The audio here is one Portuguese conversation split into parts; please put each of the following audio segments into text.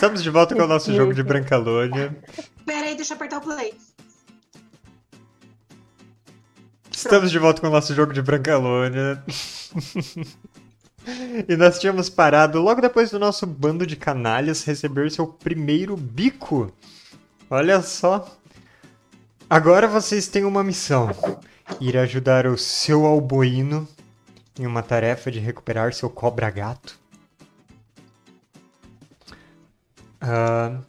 Estamos de volta com o nosso jogo de Brancalônia. Pera aí, deixa eu apertar o play. Estamos de volta com o nosso jogo de Brancalônia. e nós tínhamos parado logo depois do nosso bando de canalhas receber seu primeiro bico. Olha só. Agora vocês têm uma missão: ir ajudar o seu alboino em uma tarefa de recuperar seu cobra-gato. Ah,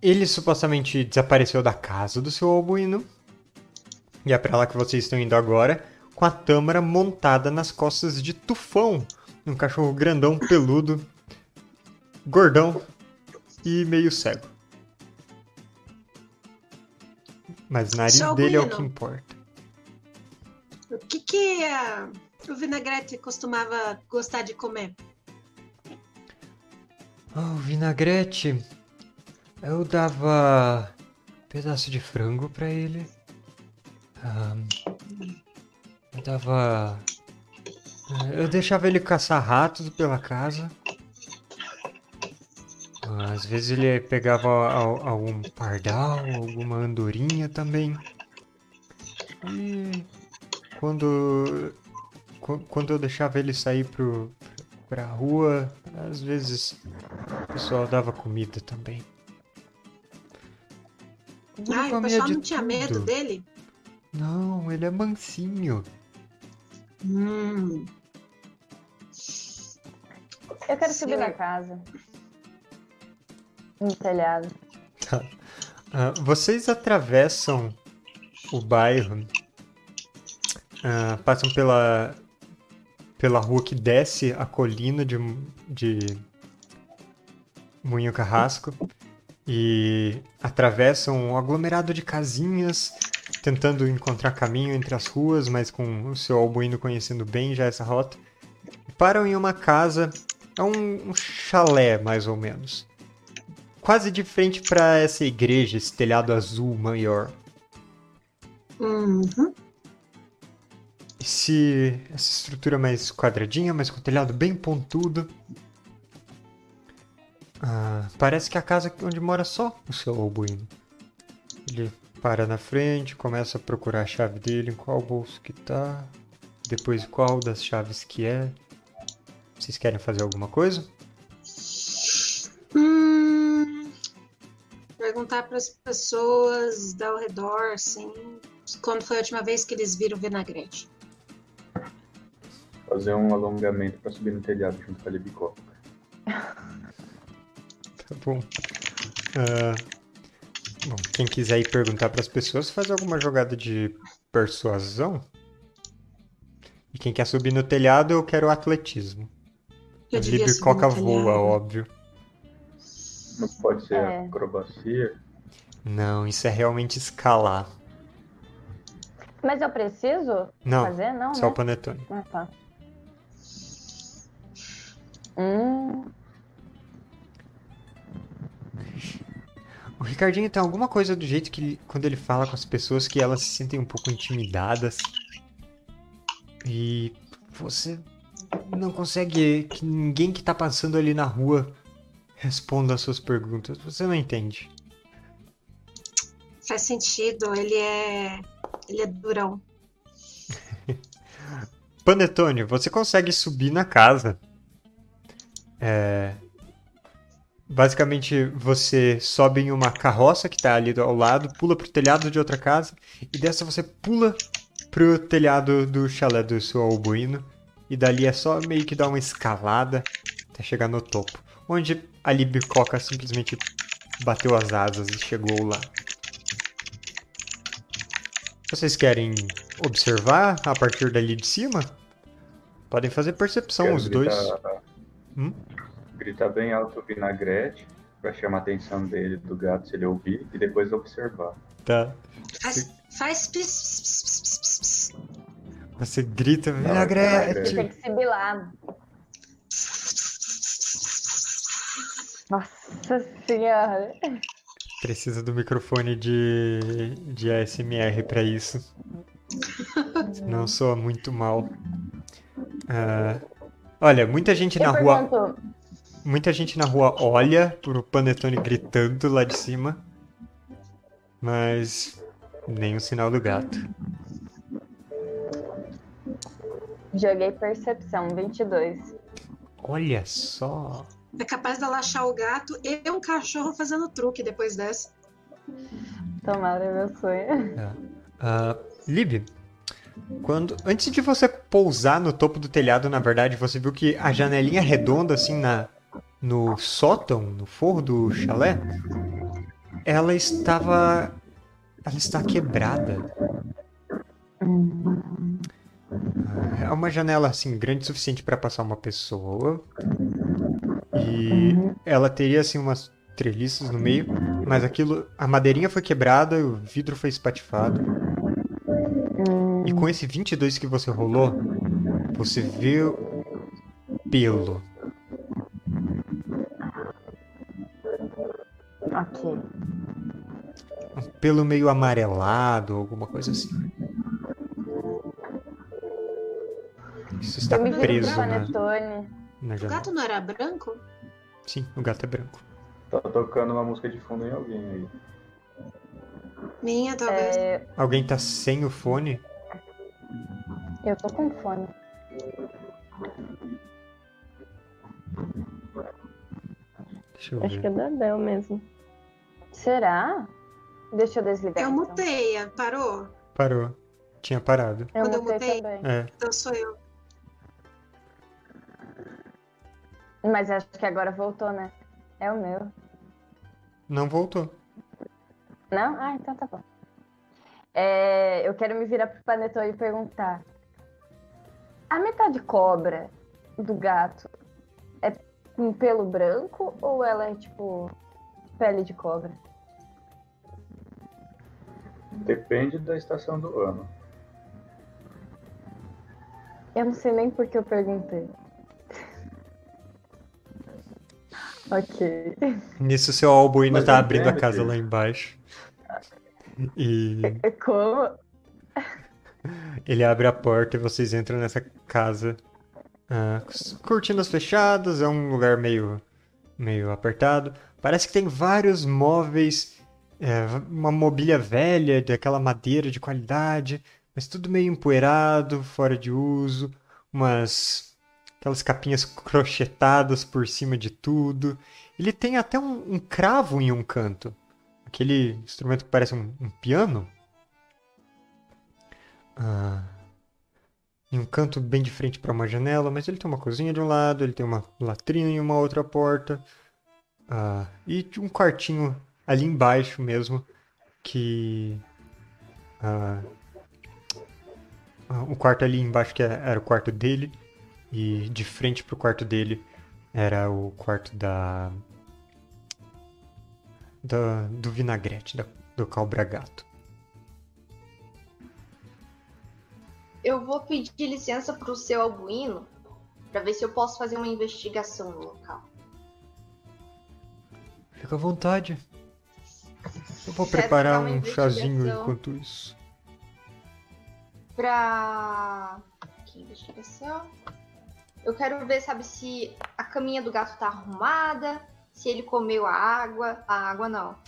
ele supostamente desapareceu da casa do seu albuíno. E é pra lá que vocês estão indo agora, com a tâmara montada nas costas de Tufão, um cachorro grandão, peludo, gordão e meio cego. Mas o nariz dele é o que importa. O que que ah, o vinagrete costumava gostar de comer? Oh, vinagrete. Eu dava pedaço de frango pra ele. Ah, eu dava. Eu deixava ele caçar ratos pela casa. Às vezes ele pegava al- algum pardal, alguma andorinha também. E quando qu- quando eu deixava ele sair pro, pra rua, às vezes o pessoal dava comida também. Ah, o comia pessoal não tinha medo dele? Não, ele é mansinho. Hum. Eu quero subir Senhor. na casa. No telhado. Ah, vocês atravessam o bairro, ah, passam pela, pela rua que desce a colina de, de Moinho Carrasco e atravessam um aglomerado de casinhas, tentando encontrar caminho entre as ruas, mas com o seu albuíno conhecendo bem já essa rota. Param em uma casa, é um, um chalé mais ou menos quase de frente para essa igreja, esse telhado azul maior. Uhum. Esse, essa estrutura mais quadradinha, mas com telhado bem pontudo. Ah, parece que é a casa onde mora só o seu albuíno. Ele para na frente, começa a procurar a chave dele, em qual bolso que tá, depois qual das chaves que é. Vocês querem fazer alguma coisa? Hum. Perguntar para as pessoas ao redor, assim, quando foi a última vez que eles viram vinagrete. Fazer um alongamento pra subir no telhado junto com a Libicoca. Tá bom. Ah, bom, quem quiser ir perguntar para as pessoas, faz alguma jogada de persuasão. E quem quer subir no telhado, eu quero atletismo. Eu A Libicoca voa, óbvio. Não pode ser É. acrobacia. Não, isso é realmente escalar. Mas eu preciso Não, fazer? Não, só o né? panetone. Ah, tá. Hum, O Ricardinho tem alguma coisa do jeito que quando ele fala com as pessoas que elas se sentem um pouco intimidadas. E você não consegue que ninguém que tá passando ali na rua responda as suas perguntas. Você não entende. Faz sentido, ele é. Ele é durão. Panetone, você consegue subir na casa. É, Basicamente, você sobe em uma carroça que tá ali ao lado, pula pro telhado de outra casa, e dessa você pula pro telhado do chalé do seu albuíno, e dali é só meio que dar uma escalada até chegar no topo, onde a Libicoca simplesmente bateu as asas e chegou lá. Vocês querem observar a partir dali de cima? Podem fazer percepção Quero os dois. gritar, Hum? Gritar bem alto o vinagrete pra chamar a atenção dele, do gato, se ele ouvir, e depois observar. Tá. Faz. Faz. Pis, pis, pis, pis, pis, pis, pis. Você grita, Não, vinagrete! tem que sibilar. Nossa senhora. Precisa do microfone de, de ASMR pra isso. Não soa muito mal. Ah, olha, muita gente na Eu rua. Muita gente na rua olha pro Panetone gritando lá de cima, mas nenhum sinal do gato. Joguei percepção, 22. Olha só. É capaz dela achar o gato e um cachorro fazendo truque depois dessa. Tomara meu sonho. Ah, Lib, quando antes de você pousar no topo do telhado, na verdade, você viu que a janelinha redonda assim na no sótão, no forro do chalé, ela estava ela está quebrada. É uma janela assim grande o suficiente para passar uma pessoa. E ela teria assim umas treliças no meio, mas aquilo, a madeirinha foi quebrada, o vidro foi espatifado. E com esse 22 que você rolou, você vê pelo. Um pelo meio amarelado, alguma coisa assim. Isso está preso na, Panetone. na O gato não era branco? Sim, o gato é branco. Tá tocando uma música de fundo em alguém aí. Minha, talvez. É, Alguém tá sem o fone? eu tô com fone. Deixa eu Acho que é ver. da Bel mesmo. Será? Deixa eu desligar. Eu então. mutei, parou? Parou. Tinha parado. Eu Quando eu mutei mutei? também. É. Então sou eu. Mas acho que agora voltou, né? É o meu. Não voltou. Não? Ah, então tá bom. É, eu quero me virar pro Panetone e perguntar. A metade cobra do gato é com pelo branco ou ela é tipo pele de cobra? Depende da estação do ano. Eu não sei nem por que eu perguntei. ok. Nisso, seu albuíno Mas tá não abrindo a casa ter. lá embaixo. E Como? ele abre a porta e vocês entram nessa casa. ah, com cortinas fechadas, é um lugar meio, meio apertado. Parece que tem vários móveis, é, uma mobília velha, daquela madeira de qualidade, mas tudo meio empoeirado, fora de uso. Umas. aquelas capinhas crochetadas por cima de tudo. Ele tem até um, um cravo em um canto. Aquele instrumento que parece um, um piano. Ah, em um canto bem de frente para uma janela, mas ele tem uma cozinha de um lado, ele tem uma latrina em uma outra porta. Ah, e um quartinho ali embaixo mesmo, que. ah, ah, o quarto ali embaixo que é- era o quarto dele, e de frente pro quarto dele era o quarto da. da do vinagrete, da, do calbragato. Eu vou pedir licença pro seu albuíno pra ver se eu posso fazer uma investigação no local. Fica à vontade. Eu vou preparar um chazinho enquanto isso. Pra. Que investigação? Eu quero ver, sabe, se a caminha do gato tá arrumada, se ele comeu a água. A água não.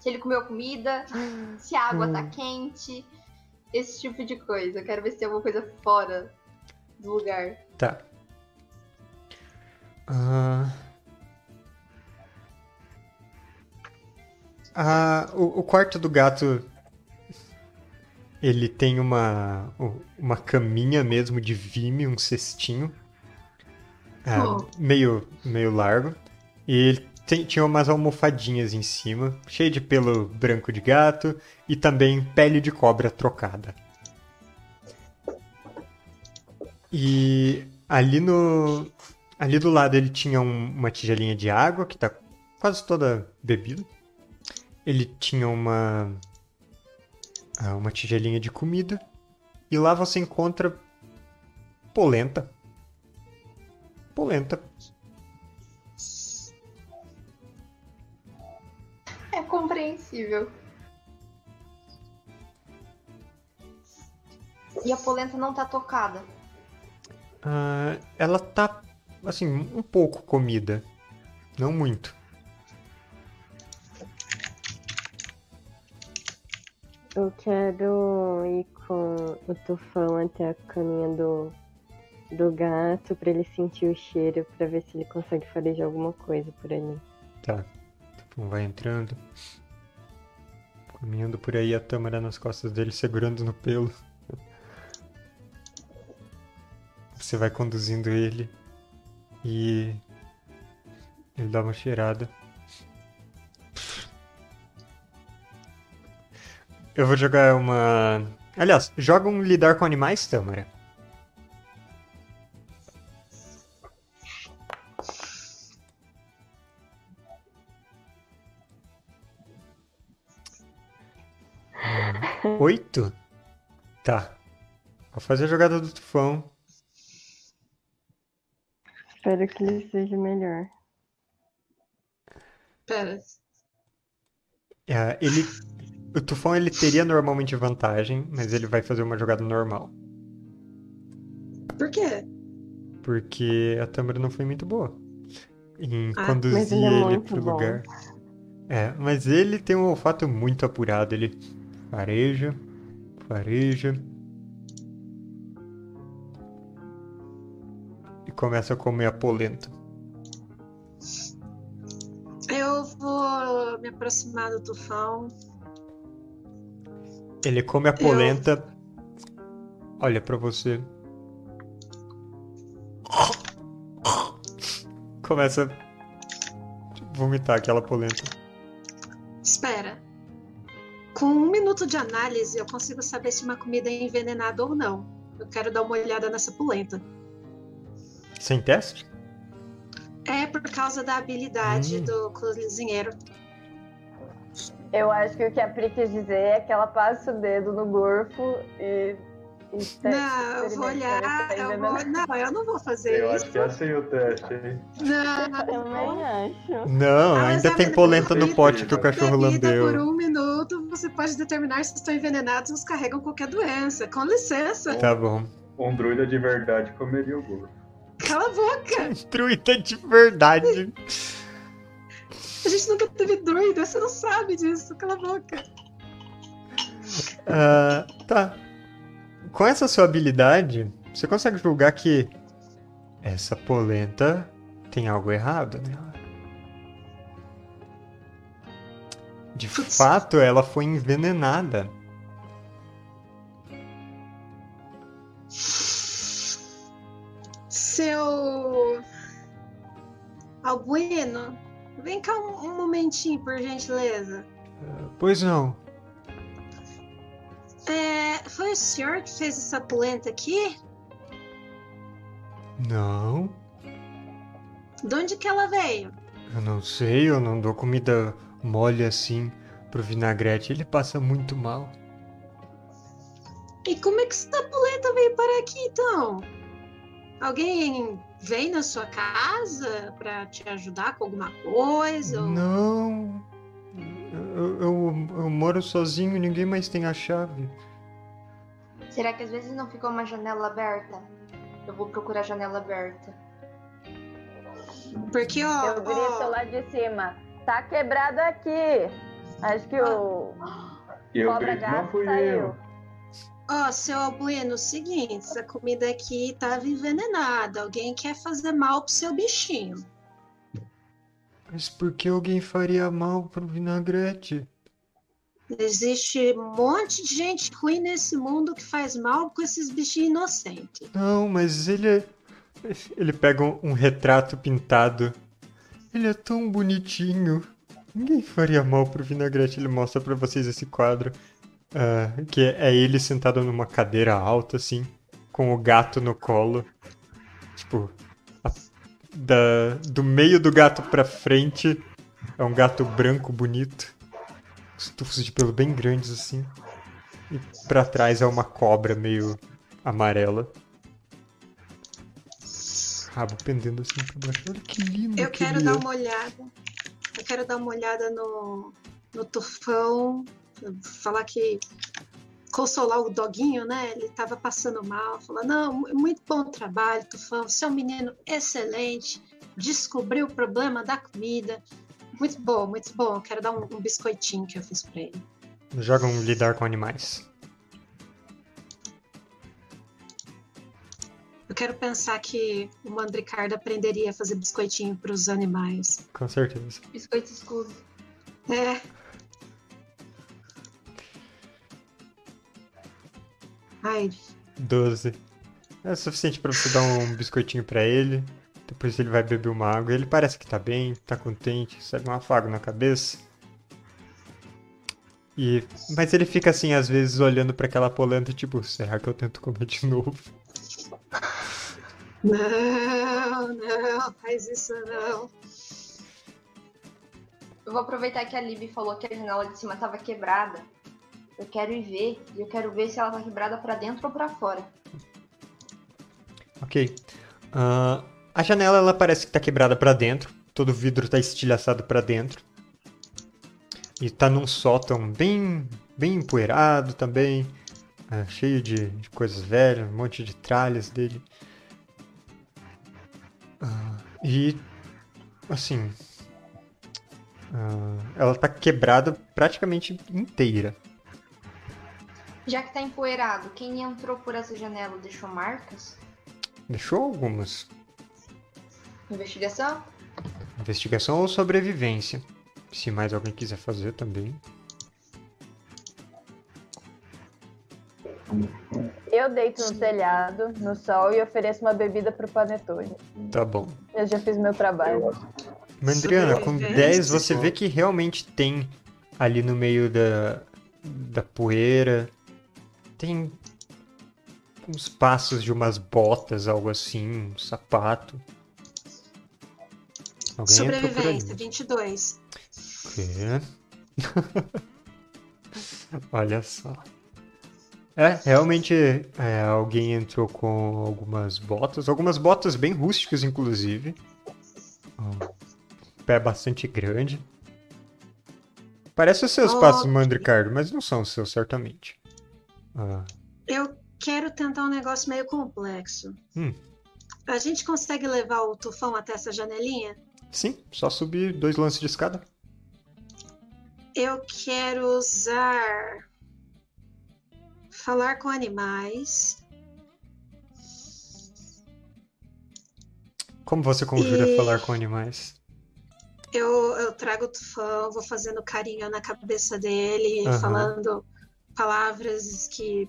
Se ele comeu comida, se a água tá quente. Esse tipo de coisa. Eu quero ver se tem alguma coisa fora do lugar. Tá. Ah. Ah, o, o quarto do gato. Ele tem uma, uma caminha mesmo de vime, um cestinho. ah, Oh. meio, meio largo. E ele tem- tinha umas almofadinhas em cima, cheio de pelo branco de gato e também pele de cobra trocada. E ali no. Ali do lado ele tinha um- uma tigelinha de água que tá quase toda bebida. Ele tinha uma. ah, Uma tigelinha de comida. E lá você encontra. Polenta. Polenta. É compreensível. E a polenta não tá tocada. Ah, ela tá, assim, um pouco comida. não muito. Eu quero ir com o tufão até a caminha do, do gato pra ele sentir o cheiro, pra ver se ele consegue farejar alguma coisa por ali. Tá. Tufão vai entrando. Caminhando por aí, a Tâmara nas costas dele, segurando no pelo. Você vai conduzindo ele. E. Ele dá uma cheirada. Eu vou jogar uma. Aliás, joga um lidar com animais, Tâmara. Hum, Oito? Tá. Vou fazer a jogada do tufão. Espero que ele seja melhor. Pera. É, ele. O tufão ele teria normalmente vantagem, mas ele vai fazer uma jogada normal. Por quê? Porque a Tâmara não foi muito boa em Ah, conduzir ele é pro bom. lugar. É, mas ele tem um olfato muito apurado. Ele fareja, fareja. E começa a comer a polenta. Eu vou me aproximar do tufão. Ele come a polenta, olha pra você. Começa a vomitar aquela polenta. Espera. Com um minuto de análise, eu consigo saber se uma comida é envenenada ou não. Eu quero dar uma olhada nessa polenta. Sem teste? É por causa da habilidade Hum. do cozinheiro. Eu acho que o que a Pri quis dizer é que ela passa o dedo no gorfo e. e te- Não, eu vou experimenta olhar. tá Eu vou... Não, eu não vou fazer Eu isso. acho que é o teste, hein? Não, Também acho. Não, Ah, ainda é tem polenta no pote que o cachorro Bebida por lambeu. um minuto, você pode determinar se estão envenenados ou se carregam qualquer doença. Com licença, Tá bom. Um druida de verdade comeria o gordo. cala a boca. Druida de verdade. A gente nunca teve druida, você não sabe disso. Cala a boca. Ah, tá. Com essa sua habilidade, você consegue julgar que essa polenta tem algo errado nela. De Putz. fato, ela foi envenenada. Seu. Albuino, vem cá um, um momentinho, por gentileza. Pois não. É, foi o senhor que fez essa polenta aqui? Não. De onde que ela veio? Eu não sei, eu não dou comida mole assim pro vinagrete, ele passa muito mal. E como é que essa polenta veio para aqui, então? Alguém veio na sua casa para te ajudar com alguma coisa? ou- Não. Eu, eu, eu moro sozinho, ninguém mais tem a chave. Será que às vezes não ficou uma janela aberta? Eu vou procurar a janela aberta. Porque, ó, Eu grito ó, lá de cima. Tá quebrado aqui. Acho que o E eu cobra grito, não gato fui saiu. eu. Ó, seu Albuino, o seguinte, essa comida aqui tava envenenada. Alguém quer fazer mal pro seu bichinho. Mas por que alguém faria mal pro vinagrete? Existe um monte de gente ruim nesse mundo que faz mal com esses bichinhos inocentes. Não, mas ele é... Ele pega um, um retrato pintado. Ele é tão bonitinho. Ninguém faria mal pro vinagrete. Ele mostra pra vocês esse quadro. Ah, que é ele sentado numa cadeira alta, assim. Com o gato no colo. Tipo... a- da, do meio do gato pra frente é um gato branco bonito. Os tufos de pelo bem grandes, assim. E pra trás é uma cobra meio amarela. Rabo pendendo assim pra baixo. Olha que lindo Eu que quero ele dar é. uma olhada. Eu quero dar uma olhada no, no tufão. Falar que. Consolar o doguinho, né? Ele tava passando mal. Falar: Não, muito bom trabalho, tufão. Você é um menino excelente. descobrir o problema da comida. Muito bom, muito bom. Quero dar um, um biscoitinho que eu fiz pra ele. Joga um lidar com animais. Eu quero pensar que o Mandricardo aprenderia a fazer biscoitinho pros animais. Com certeza. Biscoito escuro. É. Ai, 12. É suficiente pra você dar um biscoitinho pra ele. Depois ele vai beber uma água. Ele parece que tá bem, tá contente, recebe um afago na cabeça. E... Mas ele fica assim, às vezes, olhando pra aquela polenta, tipo, será que eu tento comer de novo? não, não, faz isso não. Eu vou aproveitar que a Libby falou que a janela de cima tava quebrada. Eu quero ir ver, e eu quero ver se ela tá quebrada pra dentro ou pra fora. Ok. Ah, a janela, ela parece que tá quebrada pra dentro. Todo o vidro tá estilhaçado pra dentro. E tá num sótão bem, bem empoeirado também. ah, cheio de, de coisas velhas, um monte de tralhas dele. Ah, e, assim... ela tá quebrada praticamente inteira. Já que tá empoeirado, quem entrou por essa janela deixou marcas? Deixou algumas. Investigação? Investigação ou sobrevivência. Se mais alguém quiser fazer também. Eu deito no telhado, no sol, e ofereço uma bebida pro panetone. Tá bom. Eu já fiz meu trabalho. Mandriana, com Sobrevivência. 10 você vê que realmente tem ali no meio da, da poeira. Tem uns passos de umas botas, algo assim, um sapato. Alguém. Sobrevivência, 22. quê? Olha só. É, realmente é, alguém entrou com algumas botas, algumas botas bem rústicas, inclusive. Um pé bastante grande. Parece os seus Ok. passos, Mandricardo, mas não são os seus, certamente. Ah, Eu quero tentar um negócio meio complexo. Hum. A gente consegue levar o tufão até essa janelinha? sim, só subir dois lances de escada. Eu quero usar. Falar com animais. Como você conjura E- falar com animais? Eu, eu trago o tufão, vou fazendo carinho na cabeça dele, Aham. falando palavras que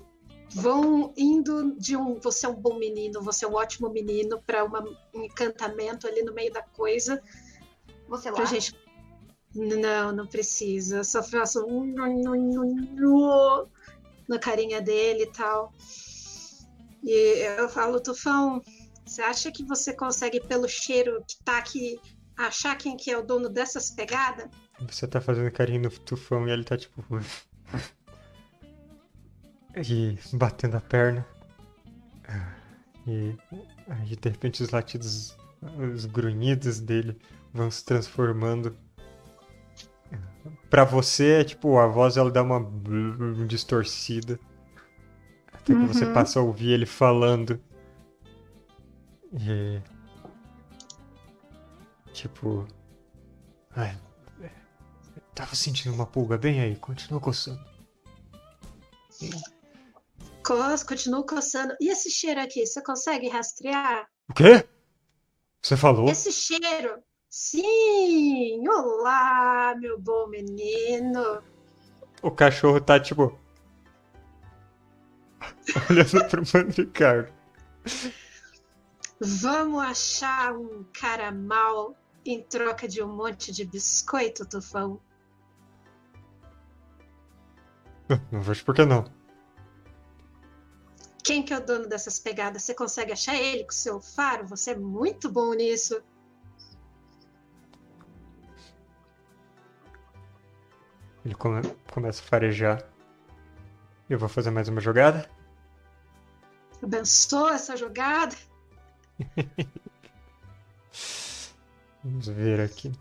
vão indo de um você é um bom menino, você é um ótimo menino, para um encantamento ali no meio da coisa. Você lá? Pra gente. Não, não precisa. Eu só faço um na carinha dele e tal. E eu falo, Tufão, você acha que você consegue, pelo cheiro que tá aqui, achar quem que é o dono dessas pegadas? Você tá fazendo carinho no tufão e ele tá tipo. E batendo a perna. E aí de repente os latidos, os grunhidos dele vão se transformando. Pra você, é tipo, a voz ela dá uma distorcida. Até que você Uhum. passa a ouvir ele falando. E. Tipo. Ai, Tava sentindo uma pulga bem aí, continua coçando. Cos, continuo coçando. E esse cheiro aqui, você consegue rastrear? O quê? Você falou? Esse cheiro? Sim! Olá, meu bom menino! O cachorro tá tipo. olhando pro Mandricardo. Vamos achar um cara mal em troca de um monte de biscoito, Tufão? Não vejo por que não. Quem que é o dono dessas pegadas? Você consegue achar ele com seu faro? Você é muito bom nisso. Ele come- começa a farejar. Eu vou fazer mais uma jogada. Abençoa essa jogada. Vamos ver aqui.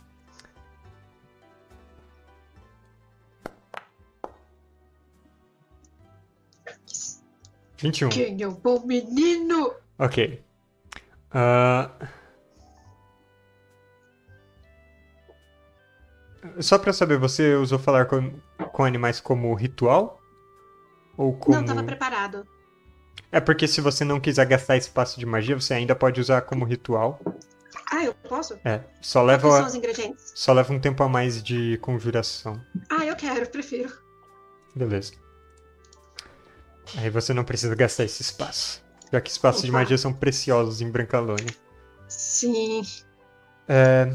21. Quem é um bom menino? Ok. Uh... Só pra saber, você usou falar com, com animais como ritual? Ou como... Não estava preparado. É porque se você não quiser gastar espaço de magia, você ainda pode usar como ritual. Ah, eu posso? É. Só leva. Quais são os ingredientes? Só leva um tempo a mais de conjuração. Ah, eu quero, prefiro. Beleza. Aí você não precisa gastar esse espaço. Já que espaços de Opa. magia são preciosos em Brancalônia. Sim. É...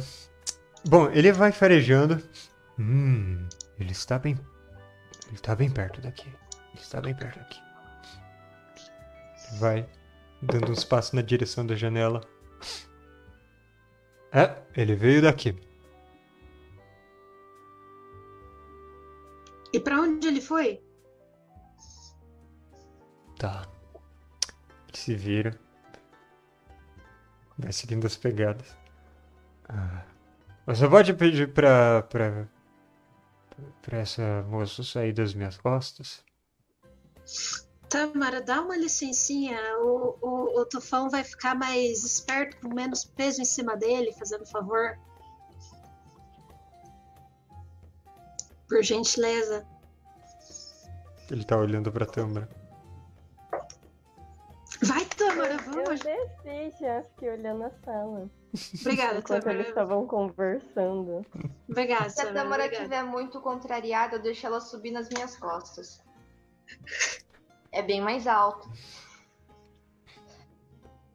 Bom, ele vai farejando. Hum, ele está bem. Ele está bem perto daqui. Ele está bem perto daqui. Vai dando uns passos na direção da janela. É, ele veio daqui. E pra onde ele foi? Tá. Ele se vira. Vai seguindo as pegadas. Ah, Você pode pedir pra, pra. pra essa moça sair das minhas costas? Tamara, dá uma licencinha. O, o, o Tufão vai ficar mais esperto, com menos peso em cima dele, fazendo favor. Por gentileza. Ele tá olhando pra Tâmara. Tamara, Eu vamos. desci já, fiquei olhando a sala. Obrigada, Enquanto eles estavam conversando. Obrigada, Se a obrigada. estiver muito contrariada, eu deixo ela subir nas minhas costas. É bem mais alto.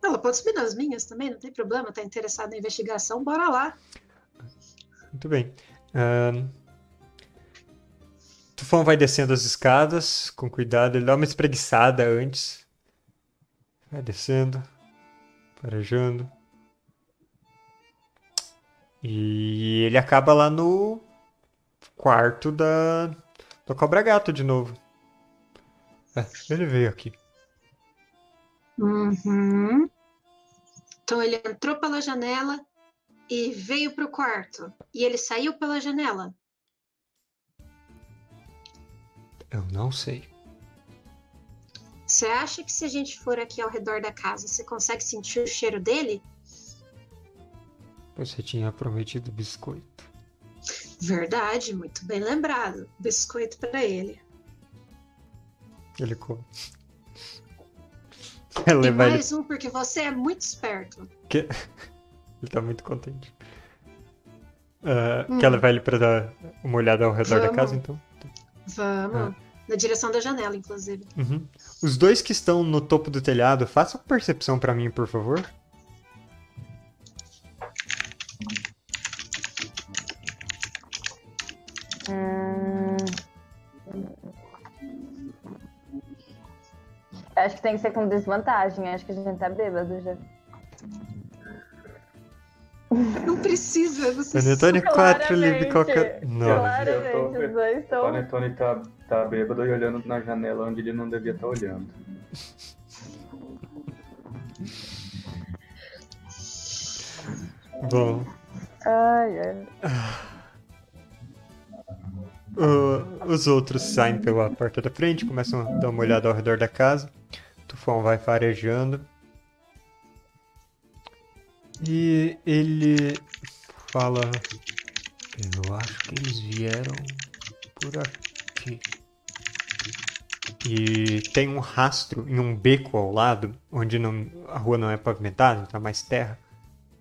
Ela pode subir nas minhas também, não tem problema. Tá interessada na investigação, bora lá. Muito bem. Ahn, Tufão vai descendo as escadas com cuidado. Ele dá uma espreguiçada antes. Vai descendo, farejando. E ele acaba lá no quarto da, da Cobra Gato de novo. É, ele veio aqui. Uhum. Então ele entrou pela janela e veio pro quarto. E ele saiu pela janela. Eu não sei. Você acha que se a gente for aqui ao redor da casa, você consegue sentir o cheiro dele? Você tinha prometido biscoito. Verdade, muito bem lembrado. Biscoito pra ele. Ele come. E Levar ele mais um, porque você é muito esperto. Que- Ele tá muito contente. Ah, Hum. Quer levar ele pra dar uma olhada ao redor da Vamos. casa, então? Vamos. Na direção da janela, inclusive. Uhum. Os dois que estão no topo do telhado, façam percepção pra mim, por favor. Hum... Acho que tem que ser com desvantagem. Acho que a gente tá bêbado já. Não precisa, você Panetone 4, Live. Não. Claramente, Eu tô os dois estão. Panetone tá, tá bêbado e olhando na janela onde ele não devia estar olhando. Bom. Ai, ai. o- os outros saem pela porta da frente, começam a dar uma olhada ao redor da casa. Tufão vai farejando. E ele fala: Eu acho que eles vieram por aqui. E tem um rastro em um beco ao lado, onde não, a rua não é pavimentada, então é mais terra.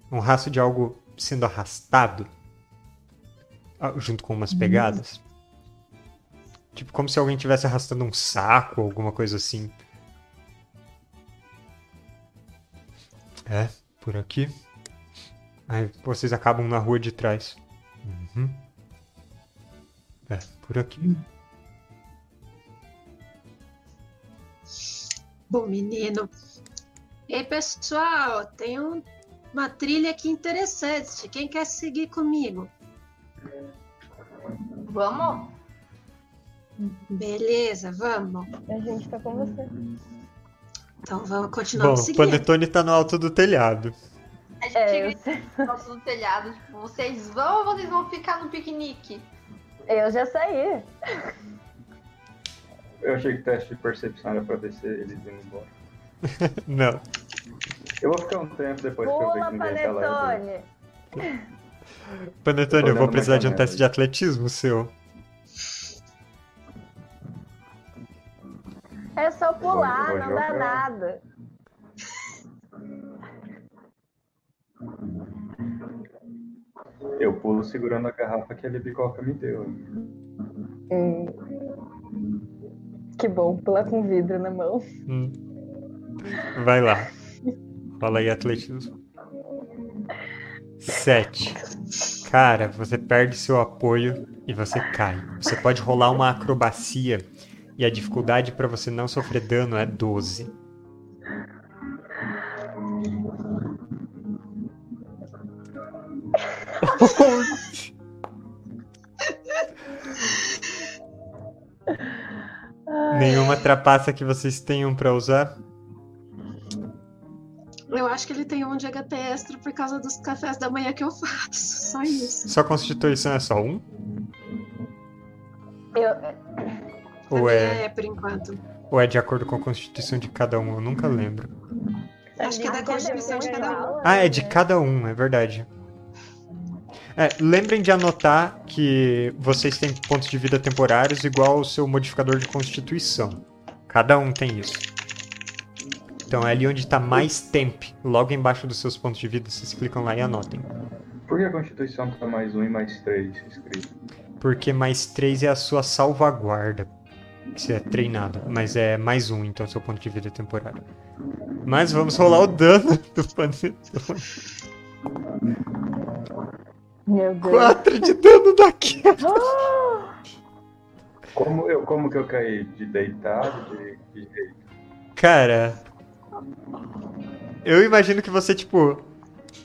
Um rastro de algo sendo arrastado ah, junto com umas pegadas. Tipo, como se alguém estivesse arrastando um saco ou alguma coisa assim. É, por aqui. Aí vocês acabam na rua de trás. Uhum. É, por aqui. Bom, menino. Ei, pessoal, tem um- uma trilha aqui interessante. Quem quer seguir comigo? Vamos? Beleza, vamos. A gente tá com você. Então vamos continuar Bom, o seguindo. Panetone tá no alto do telhado. A gente É, eu, no nosso do telhado, tipo, vocês vão ou vocês vão ficar no piquenique? eu já saí. Eu achei que o teste de percepção era pra ver se eles iam embora. Não. Eu vou ficar um tempo depois que eu ver Pula, que ninguém tá lá. eu panetone. Panetone, eu vou precisar de um teste de atletismo seu. É só pular, vou não dá nada. Eu pulo segurando a garrafa que a Libicoca me deu. Hum. Que bom, pular com vidro na mão. Hum. Vai lá. Fala aí, atletismo. Sete. Cara, você perde seu apoio e você cai. Você pode rolar uma acrobacia e a dificuldade pra você não sofrer dano é 12. Nenhuma trapaça que vocês tenham pra usar? Eu acho que ele tem um de HP extra por causa dos cafés da manhã que eu faço. Só isso. Sua constituição é só um? Eu, Ou é, é por enquanto. ou é de acordo com a constituição de cada um? Eu nunca lembro. Acho que é da constituição de cada um. Ah, é de cada um, é verdade. É, lembrem de anotar que vocês têm pontos de vida temporários igual ao seu modificador de constituição. Cada um tem isso. Então é ali onde está mais temp, logo embaixo dos seus pontos de vida, vocês clicam lá e anotem. Por que a Constituição tá mais um e mais três escrito? Porque mais 3 é a sua salvaguarda. Que você é treinado. Mas é mais um, então seu ponto de vida é temporário. Mas vamos rolar o dano do panetone. Meu Deus. 4 de dano da queda. Como, eu, como que eu caí? De deitado? De, de jeito? Cara. Eu imagino que você, tipo.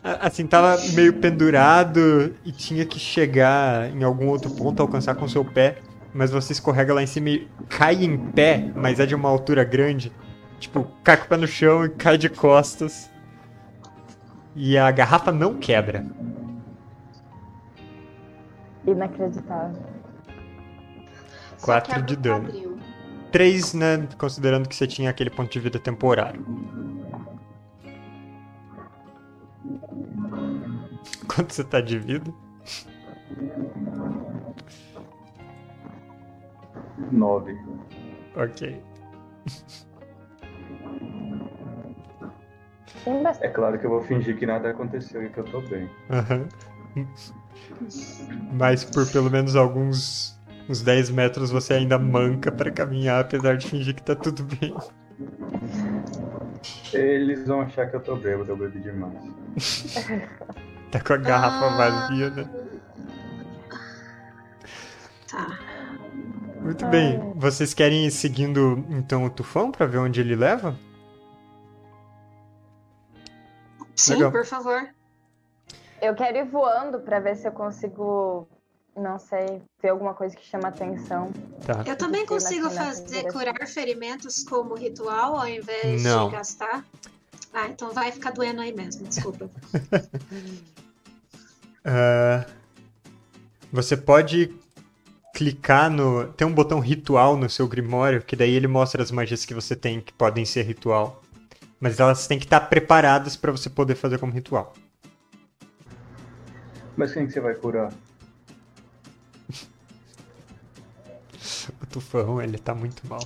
Assim, tava meio pendurado e tinha que chegar em algum outro ponto, alcançar com seu pé. Mas você escorrega lá em cima e cai em pé, mas é de uma altura grande. Tipo, cai com o pé no chão e cai de costas. E a garrafa não quebra. Inacreditável. Só Quatro quebra de o dano. quadril. 3, né? Considerando que você tinha aquele ponto de vida temporário. Quanto você tá de vida? Nove. Ok. Tem bastante. É claro que eu vou fingir que nada aconteceu e que eu tô bem. Aham. Mas por pelo menos alguns uns 10 metros você ainda manca pra caminhar, apesar de fingir que tá tudo bem. Eles vão achar que eu tô bêbado, eu bebi demais. Tá com a garrafa Ah. vazia, né? Tá. Muito bem. Vocês querem ir seguindo então o tufão pra ver onde ele leva? Sim, Legal. por favor. Eu quero ir voando pra ver se eu consigo, não sei, ver alguma coisa que chama atenção. Tá. Eu também consigo fazer curar ferimentos como ritual ao invés Não. de gastar. Ah, então vai ficar doendo aí mesmo, desculpa. Ah, você pode clicar no. Tem um botão ritual no seu Grimório, que daí ele mostra as magias que você tem que podem ser ritual. Mas elas têm que estar preparadas pra você poder fazer como ritual. Mas quem que você vai curar? O tufão, ele tá muito mal.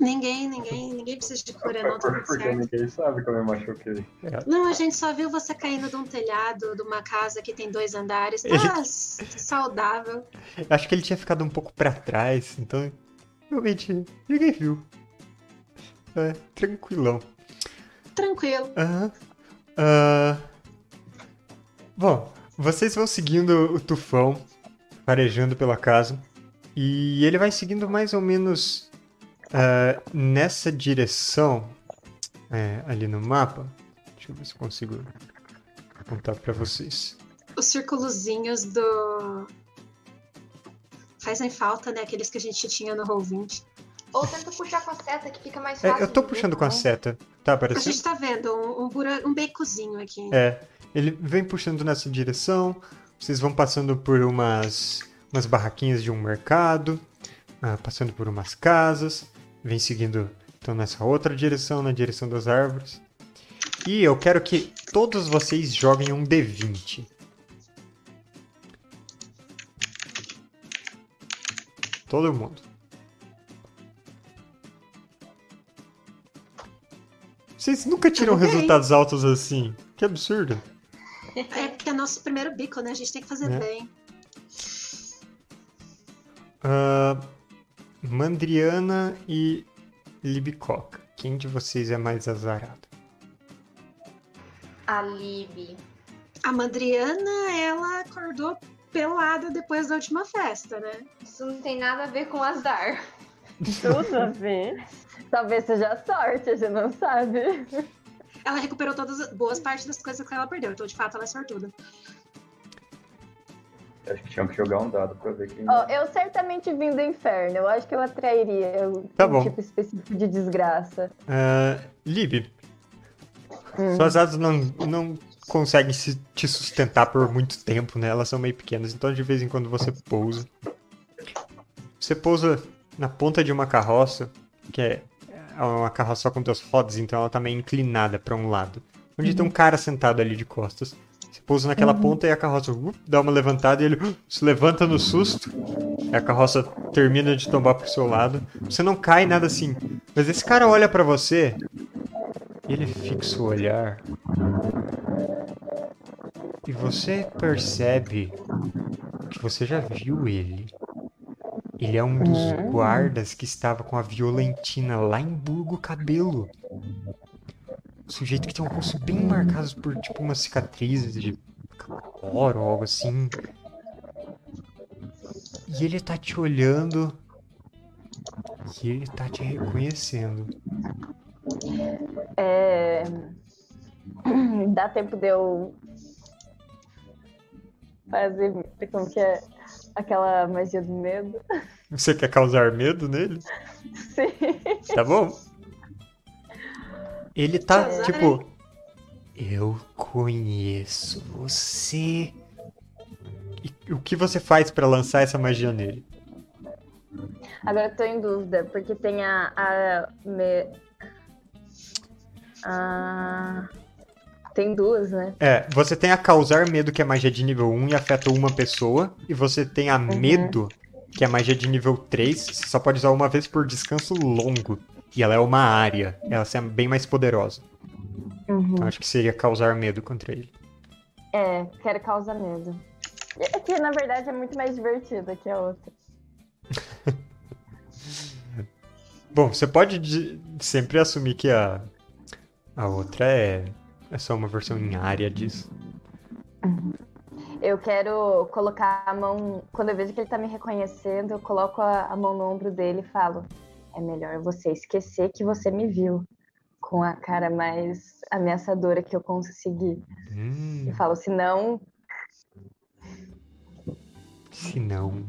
ninguém, ninguém, ninguém precisa de cura, não, tá tudo Porque certo. ninguém sabe como eu machuquei. Não, a gente só viu você caindo de um telhado de uma casa que tem dois andares. Tá Ele- saudável. Acho que ele tinha ficado um pouco pra trás, então realmente ninguém viu. É, tranquilão. Tranquilo. Aham. Ah, Bom, vocês vão seguindo o tufão, farejando pela casa, e ele vai seguindo mais ou menos ah, nessa direção, é, ali no mapa. Deixa eu ver se eu consigo apontar pra vocês. Os círculozinhos do. Fazem falta, né? Aqueles que a gente tinha no Roll20. Ou tenta puxar com a seta que fica mais É, fácil. eu tô de ver puxando com a também. seta. Tá A aparecendo? gente tá vendo um, um, um becozinho aqui. É, ele vem puxando nessa direção. Vocês vão passando por umas, umas barraquinhas de um mercado, ah, passando por umas casas, vem seguindo então nessa outra direção, na direção das árvores. E eu quero que todos vocês joguem um D20. Todo mundo. Vocês nunca tiram resultados altos assim. Que absurdo. É porque é nosso primeiro bico, né? A gente tem que fazer É. bem. Ah, Mandriana e Libicoca. Quem de vocês é mais azarado? A Lib. A Mandriana, ela acordou pelada depois da última festa, né? Isso não tem nada a ver com azar. Tudo a ver. Talvez seja sorte, a gente não sabe. Ela recuperou todas as boas partes das coisas que ela perdeu, então de fato ela é sortuda. Acho que tinha que jogar um dado pra ver quem. Ó, eu certamente vim do inferno. Eu acho que eu atrairia um Tá bom. tipo específico de desgraça. Ah, Lib, Hum. suas asas não, não conseguem se, te sustentar por muito tempo, né? Elas são meio pequenas, então de vez em quando você pousa. Você pousa na ponta de uma carroça, que é é uma carroça com duas rodas, então ela tá meio inclinada pra um lado. Onde tem um cara sentado ali de costas. Você pousa naquela ponta e a carroça uh, dá uma levantada e ele uh, se levanta no susto. E a carroça termina de tombar pro seu lado. Você não cai nada assim. Mas esse cara olha pra você e ele fixa o olhar. E você percebe que você já viu ele. Ele é um dos guardas que estava com a violentina lá em Burgo Cabelo. Sujeito que tem um rosto bem marcado por tipo umas cicatrizes de calor ou algo assim. E ele tá te olhando. E ele tá te reconhecendo. É... Dá tempo de eu fazer como que é aquela magia do medo. Você quer causar medo nele? Sim. Tá bom. Ele tá, Causar, tipo. Eu conheço você. E o que você faz pra lançar essa magia nele? Agora eu tô em dúvida, porque tem a. a, me... a- Tem duas, né? É, você tem a causar medo, que é magia de nível 1 e afeta uma pessoa. E você tem a medo, que é magia de nível 3. Você só pode usar uma vez por descanso longo. E ela é uma área. Ela é bem mais poderosa. Uhum. Então acho que seria causar medo contra ele. É, quero causar medo. É que na verdade é muito mais divertida que a outra. Bom, você pode de- sempre assumir que a, a outra é, é só uma versão em área disso. Eu quero colocar a mão. Quando eu vejo que ele tá me reconhecendo, eu coloco a, a mão no ombro dele e falo: É melhor você esquecer que você me viu. Com a cara mais ameaçadora que eu consegui. Hum, E falo: Senão, se não.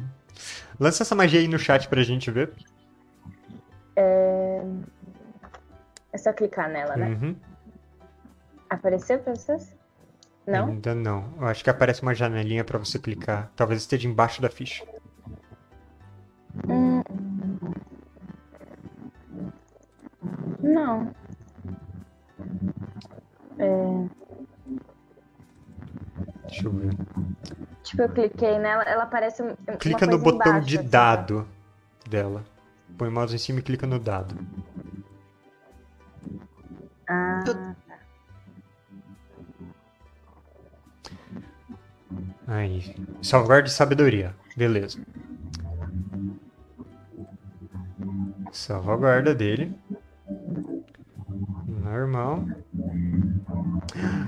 Lança essa magia aí no chat pra gente ver. é só clicar nela, né? Uhum. Apareceu pra vocês? Não? Ainda não. Eu acho que aparece uma janelinha pra você clicar. Talvez esteja embaixo da ficha. Hum. Não. É, Deixa eu ver. tipo, eu cliquei nela, ela aparece Clica no botão embaixo, de assim, dado dela. Põe o mouse em cima e clica no dado. Salvaguarda de sabedoria. Beleza. Salvaguarda dele. Normal.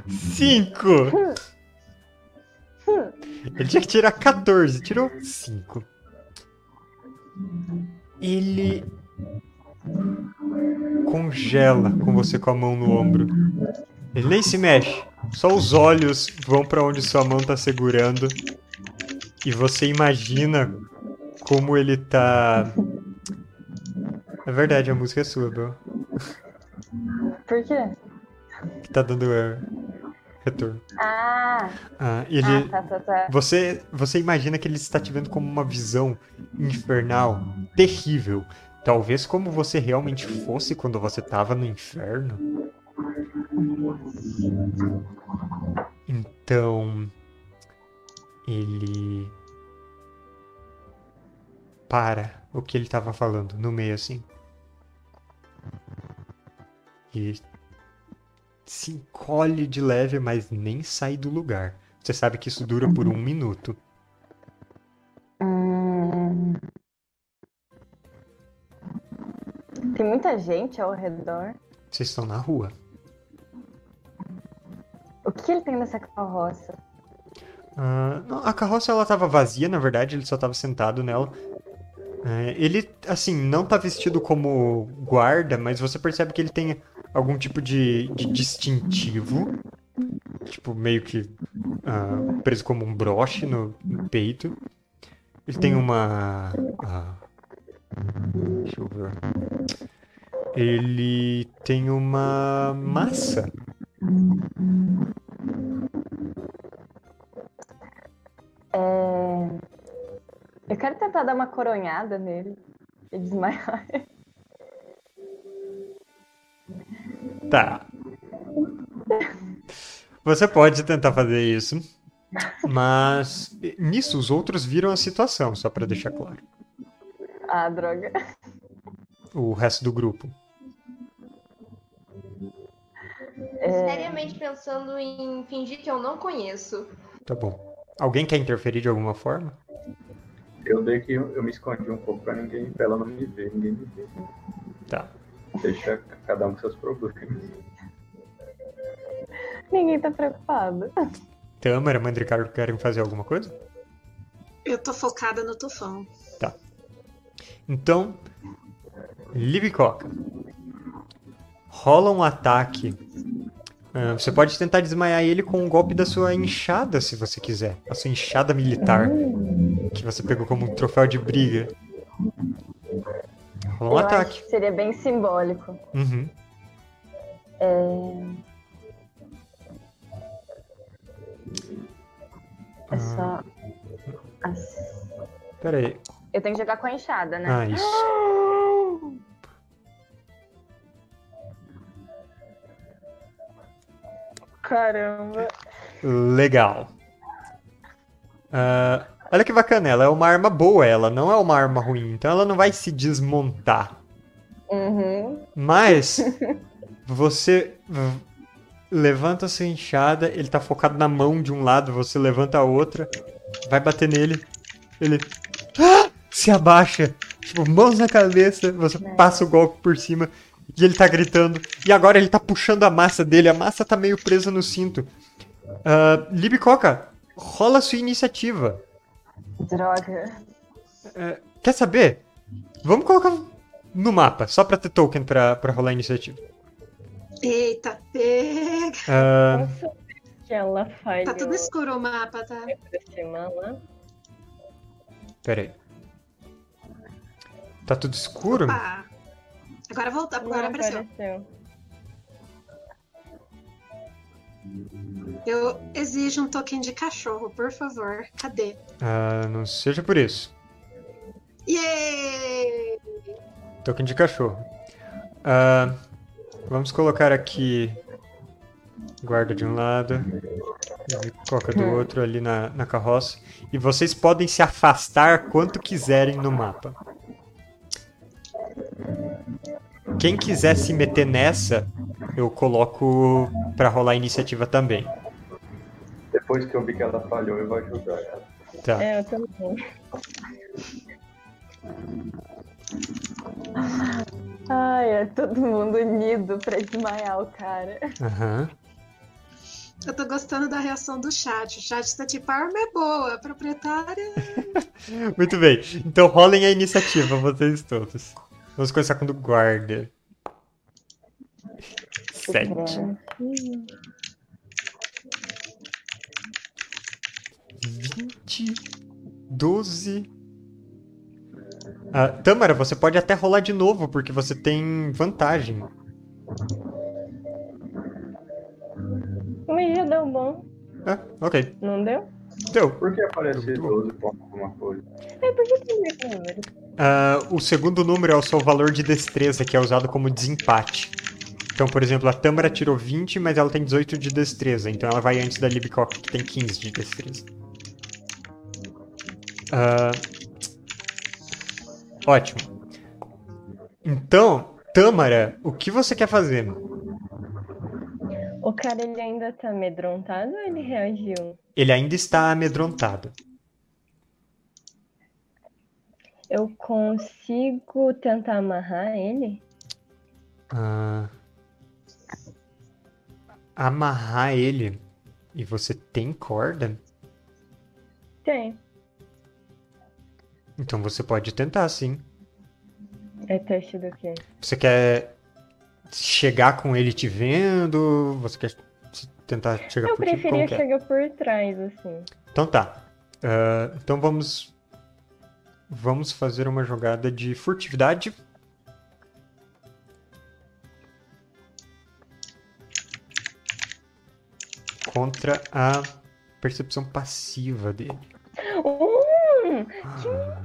Cinco! Ele tinha que tirar 14, tirou 5. Ele congela com você com a mão no ombro. Ele nem se mexe. Só os olhos vão pra onde sua mão tá segurando. E você imagina como ele tá. É verdade, a música é sua, Bel. por quê? Que tá dando é, retorno. Ah, Ah, ele. ah, tá, tá, tá. Você, você imagina que ele está te vendo como uma visão infernal, terrível. Talvez como você realmente fosse quando você estava no inferno. Então, ele para o que ele tava falando, no meio assim. E se encolhe de leve, mas nem sai do lugar. Você sabe que isso dura por um minuto. Hum. Tem muita gente ao redor. Vocês estão na rua. Que ele tem nessa carroça? Ah, não, a carroça ela tava vazia, na verdade, ele só tava sentado nela. É, ele, assim, não tá vestido como guarda, mas você percebe que ele tem algum tipo de, de distintivo. Tipo, meio que ah, preso como um broche no, no peito. Ele tem uma. ah, deixa eu ver. Ele tem uma massa. É... Eu quero tentar dar uma coronhada nele e desmaiar. Tá. Você pode tentar fazer isso, mas nisso os outros viram a situação, só pra deixar claro. Ah, droga. O resto do grupo. É, Seriamente pensando em fingir que eu não conheço. Tá bom. Alguém quer interferir de alguma forma? Eu dei que eu, eu me escondi um pouco pra ninguém, pra ela não me ver, ninguém me ver. Tá. Deixa cada um com seus problemas. Ninguém tá preocupado. Tâmara, Mandricardo querem fazer alguma coisa? Eu tô focada no tufão. Então, Libicoca. Rola um ataque. Ah, você pode tentar desmaiar ele com um golpe da sua enxada, se você quiser. A sua enxada militar. Que você pegou como um troféu de briga. Rola um Eu ataque. acho que seria bem simbólico. Uhum. É... Ah. É só. as- Pera aí. Eu tenho que jogar com a enxada, né? Ah, isso. Caramba. Legal. Ah, olha que bacana, ela é uma arma boa, ela não é uma arma ruim, então ela não vai se desmontar. Uhum. Mas você levanta a sua enxada, ele tá focado na mão de um lado, você levanta a outra, vai bater nele, ele ah! se abaixa, tipo, mãos na cabeça, você passa o golpe por cima e ele tá gritando. E agora ele tá puxando a massa dele, a massa tá meio presa no cinto. Uh, Libicoca, rola sua iniciativa. Droga. Quer saber? Vamos colocar no mapa, só pra ter token pra, pra rolar a iniciativa. Eita, pega! Ah, Nossa, que ela falhou. Tá tudo escuro o mapa, tá? Pera aí. Tá tudo escuro? Opa! Agora voltou, agora Não apareceu. apareceu. Eu exijo um token de cachorro, por favor. Cadê? Ah, não seja por isso. Yay! Token de cachorro. Ah, vamos colocar aqui. Guarda de um lado. e Coca do outro ali na, na carroça. E vocês podem se afastar quanto quiserem no mapa. Quem quiser se meter nessa, eu coloco pra rolar a iniciativa também. Depois que eu vi que ela falhou, eu vou ajudar ela. Tá. É, eu também. Ai, é todo mundo unido pra desmaiar o cara. Aham. Eu tô gostando da reação do chat. O chat tá tipo, a arma é boa, proprietária. Muito bem. Então rolem a iniciativa, vocês todos. Vamos começar com o do guarda. Sete. Vinte. Doze. Ah, Tâmara, você pode até rolar de novo, porque você tem vantagem. Ih, deu bom. Ah, ok. Não deu? Deu. Por que aparece Muito bom. 12 pontos alguma coisa? É, por que tem esse número? Ah, o segundo número é o seu valor de destreza, que é usado como desempate. Então, por exemplo, a Tâmara tirou 20, mas ela tem 18 de destreza. Então ela vai antes da Libicock, que tem 15 de destreza. Ah, Ótimo. Então, Tâmara, o que você quer fazer? O cara, ele ainda tá amedrontado ou ele reagiu? Ele ainda está amedrontado. Eu consigo tentar amarrar ele? Ah, amarrar ele. E você tem corda? Tem. Então você pode tentar, sim. É teste do quê? Você quer chegar com ele te vendo? Você quer tentar chegar Eu por? Como preferia é? chegar por trás, assim. Então tá. Ah, então vamos. Vamos fazer uma jogada de furtividade. Contra a percepção passiva dele. Hum, Ah,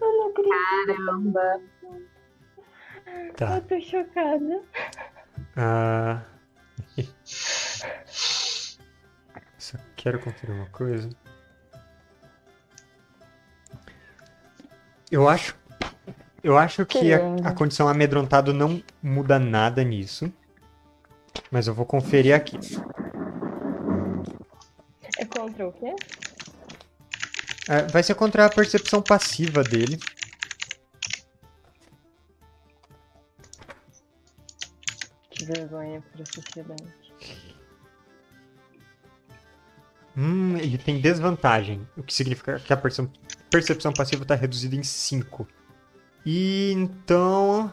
eu não acredito. Caramba. tá. Eu tô chocada. Ah, Só quero conferir uma coisa. Eu acho. Eu acho que a, a condição amedrontado não muda nada nisso. Mas eu vou conferir aqui. É contra o quê? Ah, vai ser contra a percepção passiva dele. Que vergonha pra sociedade. Hum, ele tem desvantagem. O que significa que a perce- percepção passiva está reduzida em 5. E então.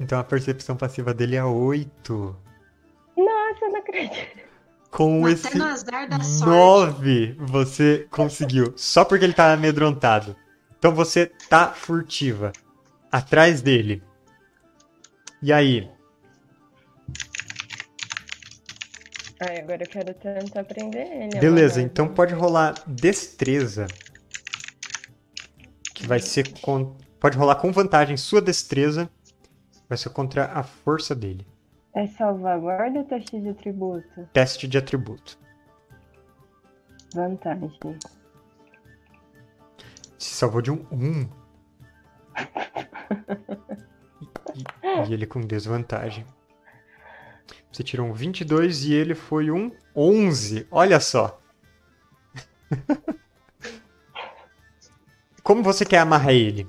Então a percepção passiva dele é 8. Nossa, eu não acredito. Com Até esse no azar da sorte. 9 você conseguiu. Só porque ele tá amedrontado. Então você tá furtiva. Atrás dele. E aí? Ai, agora eu quero tentar prender ele. Beleza, amarrar. então pode rolar destreza. Que vai ser com... Pode rolar com vantagem sua destreza. Vai ser contra a força dele. É salvaguarda ou teste de atributo? Teste de atributo. Vantagem. Se salvou de um 1. E, e ele com desvantagem. Você tirou um 22 e ele foi um 11. Olha só. Como você quer amarrar ele?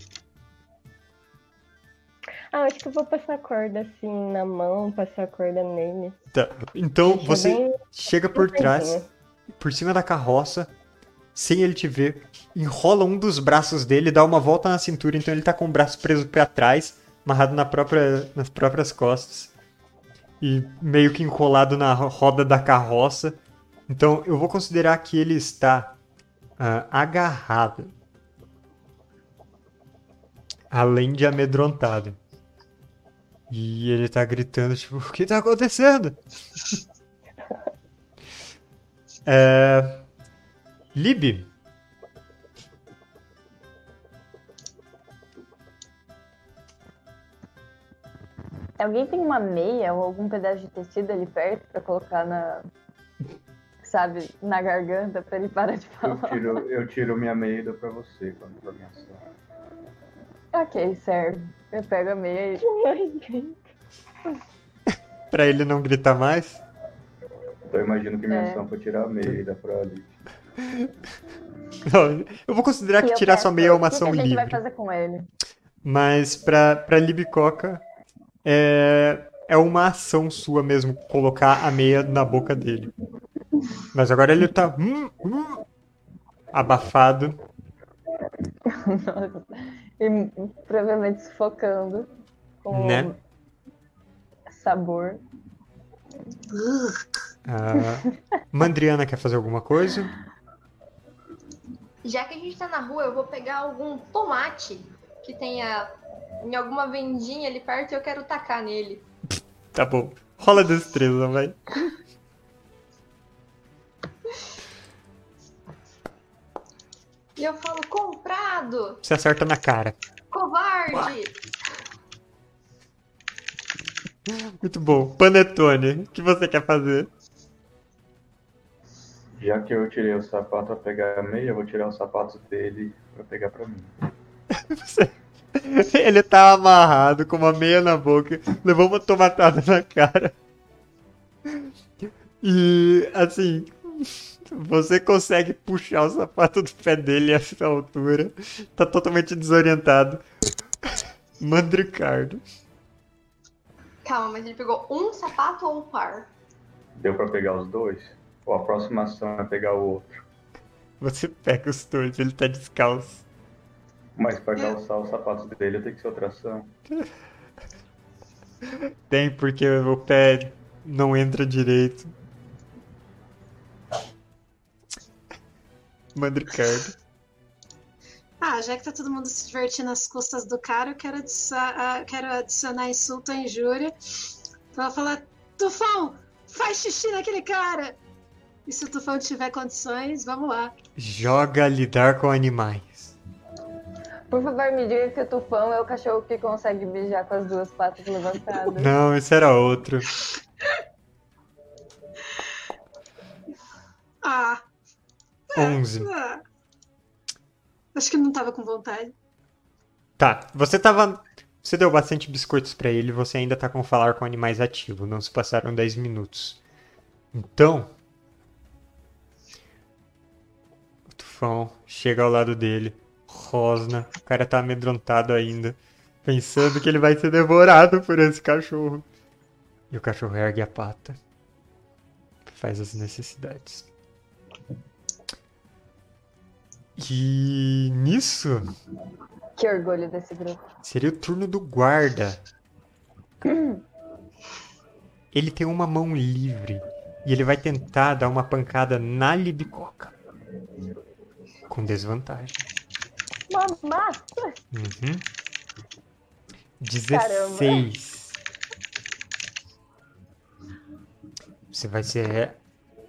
Ah, acho que eu vou passar a corda assim na mão, passar a corda nele. Tá, Então Deixa você bem chega por trás, por cima da carroça, sem ele te ver, enrola um dos braços dele, dá uma volta na cintura, então ele tá com o braço preso pra trás, amarrado na própria, nas próprias costas. E meio que enrolado na ro- roda da carroça. Então eu vou considerar que ele está ah, agarrado. Além de amedrontado. E ele tá gritando, tipo, o que tá acontecendo? É... Lib, Alguém tem uma meia ou algum pedaço de tecido ali perto pra colocar na. Sabe, na garganta pra ele parar de Eu falar? tiro, eu tiro minha meia e dou pra você quando for minha. Ok, serve. Eu pego a meia e. pra ele não gritar mais. Então eu imagino que minha É. ação foi tirar a meia e dar pra ali. Não, eu vou considerar que E eu tirar sua meia é uma O que, ação que a gente vai livre. fazer com ele? Mas pra, pra Libicoca, é, é uma ação sua mesmo colocar a meia na boca dele. Mas agora ele tá hum, hum, abafado. Nossa. E provavelmente sufocando com Né? sabor. Ah, Mandriana quer fazer alguma coisa? Já que a gente tá na rua, eu vou pegar algum tomate que tenha em alguma vendinha ali perto e eu quero tacar nele. Tá bom. Rola destreza, vai. E eu falo, comprado! Você acerta na cara. Covarde! Muito bom. Panetone, o que você quer fazer? Já que eu tirei o sapato pra pegar a meia, eu vou tirar os sapatos dele pra pegar pra mim. Ele tá amarrado com uma meia na boca, levou uma tomatada na cara. E assim, você consegue puxar o sapato do pé dele a essa altura. Tá totalmente desorientado. Mandricardo. Calma, mas ele pegou um sapato ou um par? Deu pra pegar os dois? Ou a próxima ação é pegar o outro? Você pega os dois, ele tá descalço. Mas pra calçar os sapatos dele tem que ser outra ação. Tem, porque o pé não entra direito. Mandricardo. Ah, já que tá todo mundo se divertindo nas custas do cara, eu quero, adiça- ah, quero adicionar insulto à injúria. Vou falar, Tufão, faz xixi naquele cara! E se o Tufão tiver condições, vamos lá. Joga lidar com animais. Por favor, me diga que o tufão é o cachorro que consegue mijar com as duas patas levantadas. Não, esse era outro. Ah, 11. ah. Acho que não tava com vontade. Tá, você tava. Você deu bastante biscoitos pra ele, você ainda tá com falar com animais ativo, não se passaram 10 minutos. Então. O tufão chega ao lado dele, rosna, o cara tá amedrontado ainda, pensando que ele vai ser devorado por esse cachorro. E o cachorro ergue a pata, faz as necessidades. E nisso. Que orgulho desse grupo. Seria o turno do guarda. Ele tem uma mão livre e ele vai tentar dar uma pancada na libicoca. Com desvantagem. Mamata! Uhum. 16. Você vai ser.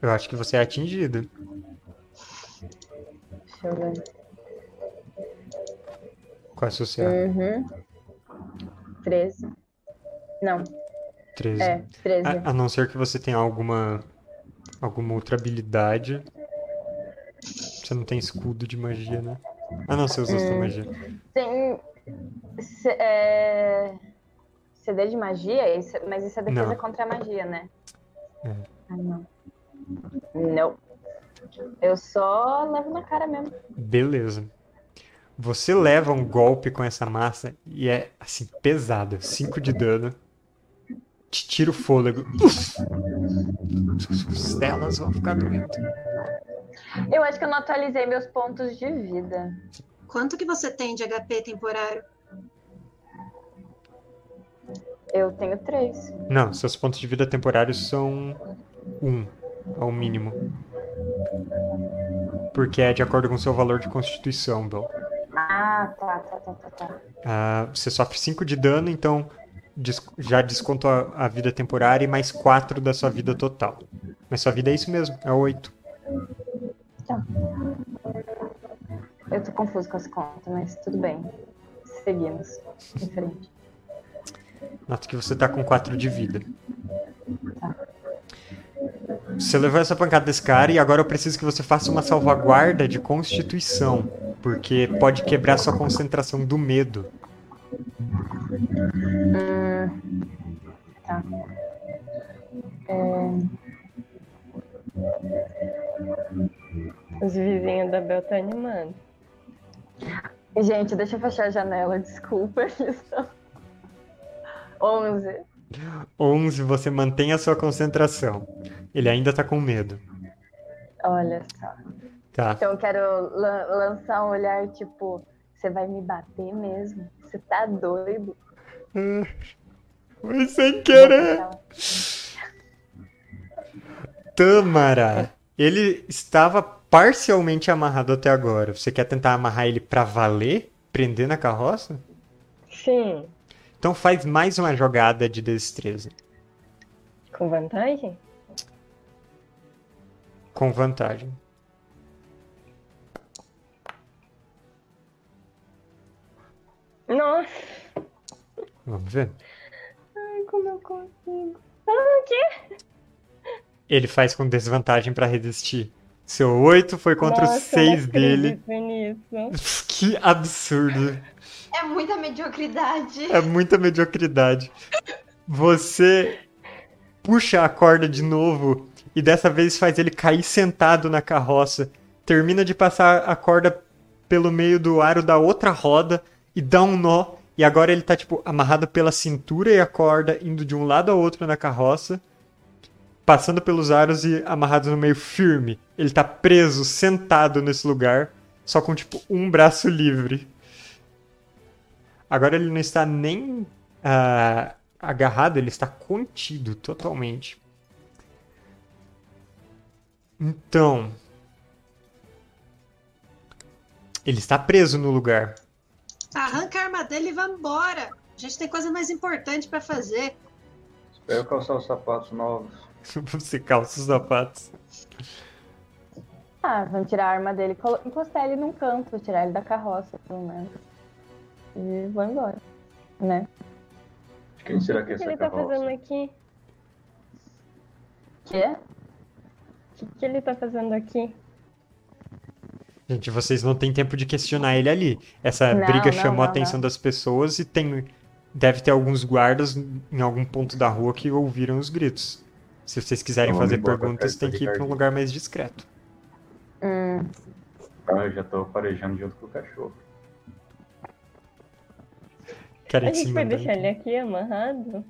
Eu acho que você é atingido. Deixa eu ver. Qual é a sua CA? Uhum. 13. Não, 13. é, 13. A, a não ser que você tenha alguma alguma outra habilidade. Você não tem escudo de magia, né? Ah, não, você usa Hum. magia. Tem. C é... CD de magia? Mas isso é defesa Não. contra a magia, né? É. Ah, não. Não. Eu só levo na cara mesmo. Beleza. Você leva um golpe com essa massa e é assim, pesado. 5 de dano. Te tira o fôlego. Suas costelas vão ficar doendo. Eu acho que eu não atualizei meus pontos de vida. Quanto que você tem de HP temporário? Eu tenho três. Não, seus pontos de vida temporários são 1 um, ao mínimo. Porque é de acordo com o seu valor de constituição, Bel. Ah, tá, tá, tá, tá, tá. Ah, você sofre 5 de dano, então já desconto a, a vida temporária e mais 4 da sua vida total. Mas sua vida é isso mesmo, é 8. Eu tô confuso com as contas, mas tudo bem. Seguimos. Em frente. Nota que você tá com 4 de vida. Você levou essa pancada desse cara e agora eu preciso que você faça uma salvaguarda de constituição. Porque pode quebrar sua concentração do medo. Hum, tá. Os vizinhos da Bel tá animando. Gente, deixa eu fechar a janela, desculpa. Eles estão... 11. 11, você mantém a sua concentração. Ele ainda tá com medo. Olha só. Tá. Então eu quero lan- lançar um olhar tipo: você vai me bater mesmo? Você tá doido? Foi sem querer. Tâmara, ele estava parcialmente amarrado até agora. Você quer tentar amarrar ele pra valer? Prender na carroça? Sim. Então faz mais uma jogada de destreza. Com vantagem? Com vantagem. Nossa, Vamos ver. ai, como eu consigo. Ah, o quê? Ele faz com desvantagem pra resistir. Seu 8 foi contra Nossa, os 6 eu não dele. nisso. Que absurdo. É muita mediocridade. É muita mediocridade. Você puxa a corda de novo e dessa vez faz ele cair sentado na carroça. Termina de passar a corda pelo meio do aro da outra roda e dá um nó. E agora ele tá, tipo, amarrado pela cintura e a corda indo de um lado ao outro na carroça, passando pelos aros e amarrado no meio firme. Ele tá preso, sentado nesse lugar, só com, tipo, um braço livre. Agora ele não está nem ah, agarrado, ele está contido totalmente. Então. Ele está preso no lugar. Arranca a arma dele e vambora. A gente tem coisa mais importante pra fazer. Espero calçar os sapatos novos. Você calça os sapatos. Ah, vamos tirar a arma dele, encostar ele num canto, tirar ele da carroça, pelo menos. E vou embora. Né? Quem será que é O que essa ele tá fazendo aqui? Quê? O que, que ele tá fazendo aqui? Gente, vocês não têm tempo de questionar ele ali. Essa Não, briga não, chamou a não, atenção não. das pessoas e tem. Deve ter alguns guardas em algum ponto da rua que ouviram os gritos. Se vocês quiserem Então fazer perguntas, tem que ir para um lugar mais discreto. Hum, Ah, eu já tô farejando junto com o cachorro. Querem A gente vai deixar ele aqui amarrado?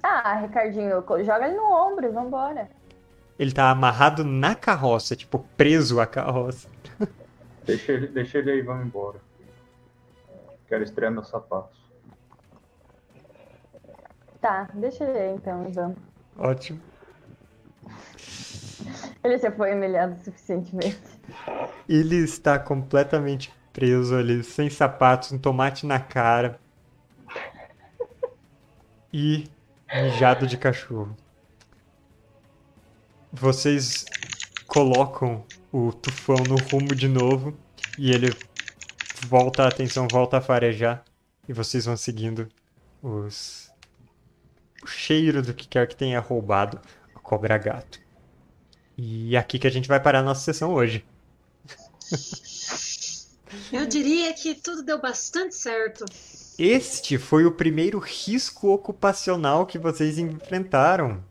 Ah, Ricardinho, joga ele no ombro e vambora. Ele tá amarrado na carroça, tipo, preso à carroça. Deixa ele, deixa ele aí, vamos embora. Quero estrear meus sapatos. Tá, deixa ele aí então, vamos. Ótimo. Ele já foi humilhado suficientemente. Ele está completamente preso ali, sem sapatos, um tomate na cara. E mijado de cachorro. Vocês colocam o tufão no rumo de novo e ele volta a atenção, volta a farejar e vocês vão seguindo os o cheiro do que quer que tenha roubado a cobra gato. E é aqui que a gente vai parar a nossa sessão hoje. Eu diria que tudo deu bastante certo. Este foi o primeiro risco ocupacional que vocês enfrentaram.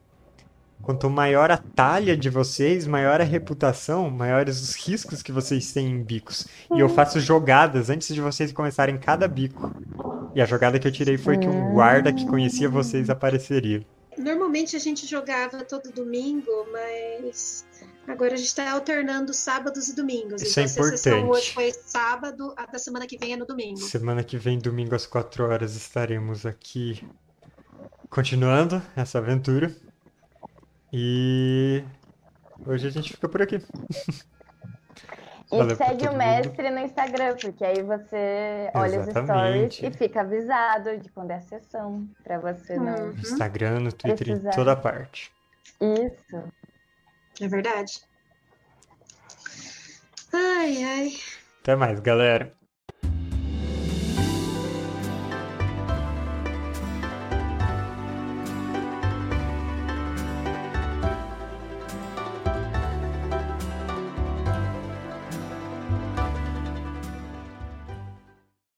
Quanto maior a talha de vocês, maior a reputação, maiores os riscos que vocês têm em bicos. E eu faço jogadas antes de vocês começarem cada bico. E a jogada que eu tirei foi que um guarda que conhecia vocês apareceria. Normalmente a gente jogava todo domingo, mas agora a gente tá alternando sábados e domingos. Isso é então, se a sessão importante. hoje foi sábado, a da semana que vem é no domingo. Semana que vem, domingo às 4 horas, estaremos aqui continuando essa aventura. E hoje a gente fica por aqui. E Valeu segue o mundo. mestre no Instagram, porque aí você olha os Exatamente. stories e fica avisado de quando é a sessão, pra você não. Uhum. No Instagram, no Twitter, em toda parte. Isso. É verdade. Ai, ai. Até mais, galera.